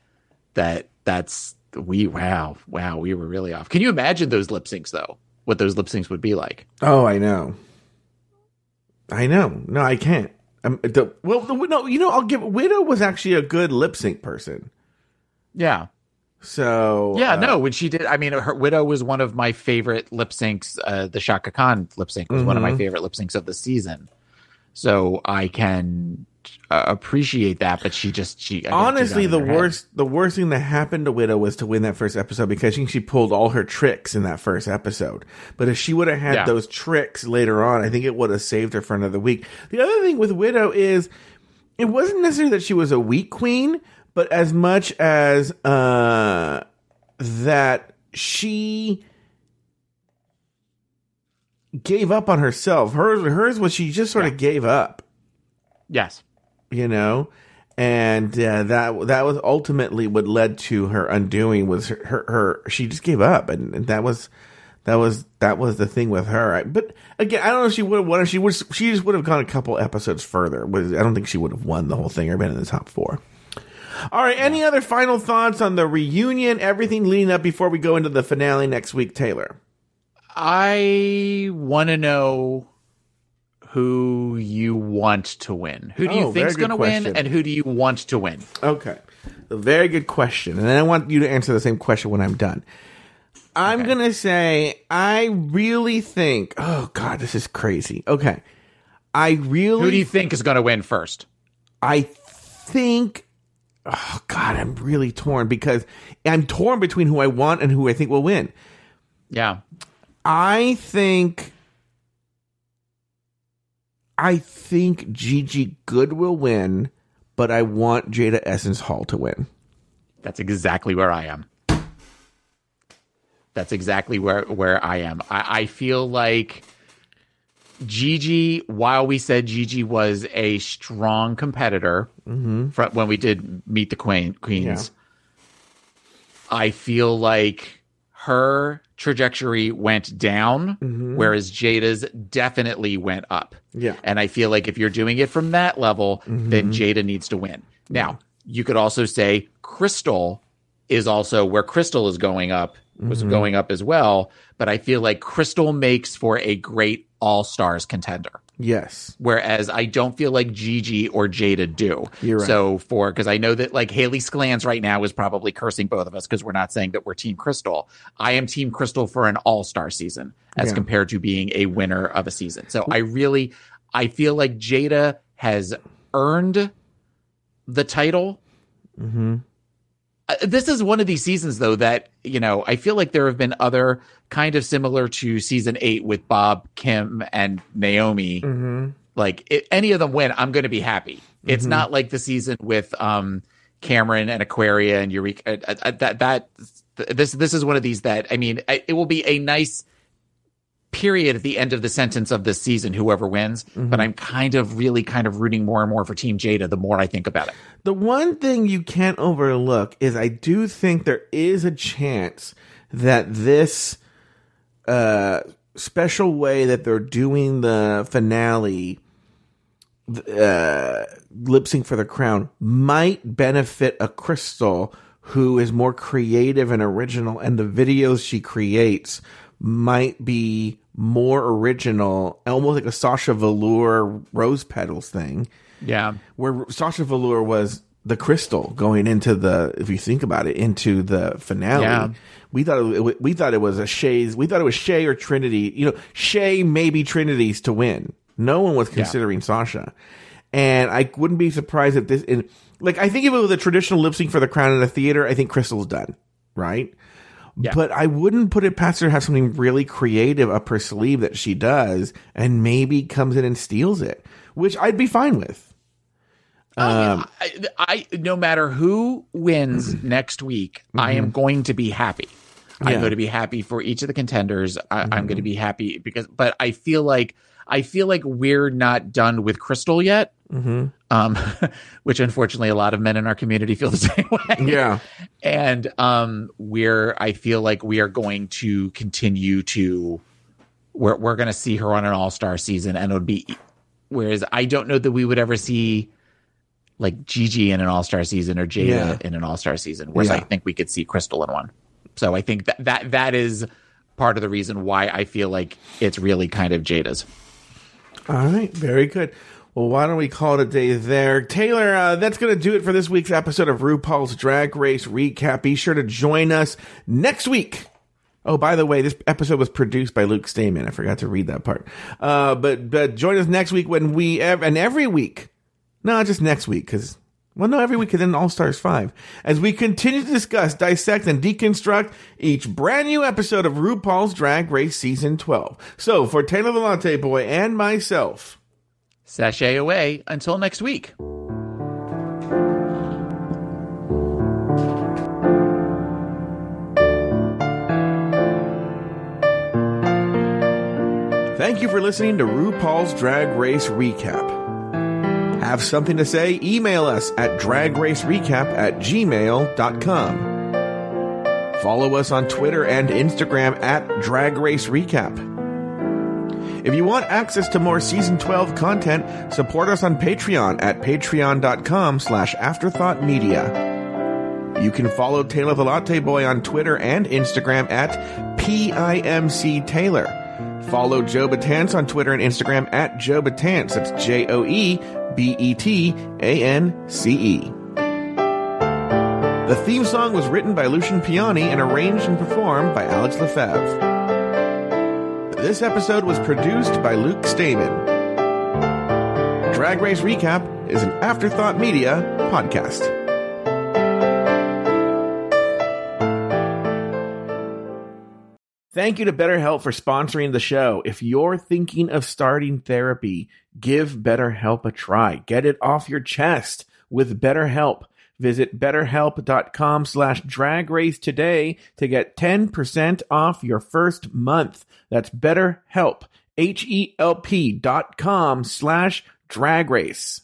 That that's we wow wow we were really off. Can you imagine those lip syncs though? What those lip syncs would be like? Oh, I know. I know. No, I can't. Um, the, well, the, no, you know, I'll give Widow was actually a good lip sync person. Yeah. So Yeah, uh, no, when she did, I mean, her Widow was one of my favorite lip syncs. Uh, the Chaka Khan lip sync was one of my Mm-hmm. favorite lip syncs of the season. So I can uh, appreciate that, but she just she I honestly, the her head. worst, the worst thing that happened to Widow was to win that first episode because think she pulled all her tricks in that first episode. But if she would have had Yeah. those tricks later on, I think it would have saved her for another week. The other thing with Widow is it wasn't necessarily that she was a weak queen, but as much as uh that she gave up on herself. Hers hers was she just sort of gave up Yes, you know? And uh, that that was ultimately what led to her undoing was her, her, her she just gave up. And, and that was that was that was the thing with her. I, but again i don't know if she would have won she would she just would have gone a couple episodes further. I don't think she would have won the whole thing or been in the top four. All right. Any other final thoughts on the reunion everything leading up before we go into the finale next week taylor? I want to know who you want to win. Who do Oh, you think's good going to win, and who do you want to win? Okay. A very good question. And then I want you to answer the same question when I'm done. I'm going to say, I really think, oh God, this is crazy. Okay. I really, Who do you think is going to win first? I think, oh God, I'm really torn because I'm torn between who I want and who I think will win. Yeah, I think, I think Gigi Goode will win, but I want Jaida Essence Hall to win. That's exactly where I am. That's exactly where where I am. I, I feel like Gigi, while we said Gigi was a strong competitor mm-hmm. fr- when we did meet the queen queens, I feel like her trajectory went down, mm-hmm. whereas Jaida's definitely went up. Yeah. And I feel like if you're doing it from that level, then mm-hmm. Jaida needs to win. Now, you could also say Crystal is also where Crystal is going up, was mm-hmm. going up as well. But I feel like Crystal makes for a great all stars contender. Yes. Whereas I don't feel like Gigi or Jaida do. You're right. So for because I know that like Haley Sclans right now is probably cursing both of us because we're not saying that we're Team Crystal. I am Team Crystal for an All Star season as Yeah. compared to being a winner of a season. So I really I feel like Jaida has earned the title. Mm-hmm. Uh, this is one of these seasons though that you know i feel like there have been other kind of similar to season eight with bob kim and naomi. Mm-hmm. like if any of them win i'm going to be happy. It's not like the season with um kameron and aquaria and eureka uh, uh, that that Th- This this is one of these that I mean, I- it will be a nice period at the end of the sentence of this season, whoever wins. But I'm kind of really kind of rooting more and more for Team Jaida the more I think about it. The one thing you can't overlook is I do think there is a chance that this uh, special way that they're doing the finale, uh, lip sync for the crown, might benefit a Crystal who is more creative and original, and the videos she creates might be more original, almost like a Sasha Velour Rose Petals thing Yeah. where Sasha Velour was the crystal going into the, if you think about it, into the finale. Yeah. We thought it, we thought it was a Shea's. We thought it was Shea or Trinity. You know, Shea maybe Trinity's to win. No one was considering Sasha, and I wouldn't be surprised if this. In, like, I think if it was a traditional lip sync for the crown in a theater, I think Crystal's done, right? Yeah. But I wouldn't put it past her to have something really creative up her sleeve that she does, and maybe comes in and steals it, which I'd be fine with. Um, I, I no matter who wins next week, I am going to be happy. Yeah. I'm going to be happy for each of the contenders. I, I'm going to be happy because, but I feel like I feel like we're not done with Crystal yet. Um, which unfortunately a lot of men in our community feel the same way. Yeah. and um, we're I feel like we are going to continue to we're we're going to see her on an All Star season, and it would be whereas I don't know that we would ever see like Gigi in an All Star season or Jaida Yeah. in an All Star season, whereas I think we could see Crystal in one. So I think that that that is part of the reason why I feel like it's really kind of Jaida's. All right, very good. Well, why don't we call it a day there? Taylor, uh, that's going to do it for this week's episode of RuPaul's Drag Race Recap. Be sure to join us next week. Oh, by the way, this episode was produced by Luke Stamen. I forgot to read that part. Uh, but, but join us next week when we, ev- and every week, no, just next week, because, well, no, every week, and then All Stars 5, as we continue to discuss, dissect, and deconstruct each brand new episode of RuPaul's Drag Race Season 12. So, for Taylor the Latte Boy and myself, Sashay away until next week. Thank you for listening to RuPaul's Drag Race Recap. Have something to say? Email us at dragracerecap at gmail.com. Follow us on Twitter and Instagram at Drag Race Recap. If you want access to more season 12 content, support us on Patreon at patreon.com slash afterthought media. You can follow Taylor the Latte Boy on Twitter and Instagram at PIMC Taylor. Follow Joe Betance on Twitter and Instagram at Joe Betance. That's J O E B E T A N C E. The theme song was written by Lucian Piani and arranged and performed by Alex Lefebvre. This episode was produced by Luke Stamen. Drag Race Recap is an Afterthought Media podcast. Thank you to BetterHelp for sponsoring the show. If you're thinking of starting therapy, give BetterHelp a try. Get it off your chest with BetterHelp. Visit betterhelp.com slash drag race today to get 10% off your first month. That's betterhelp, H-E-L-P dot com slash drag race.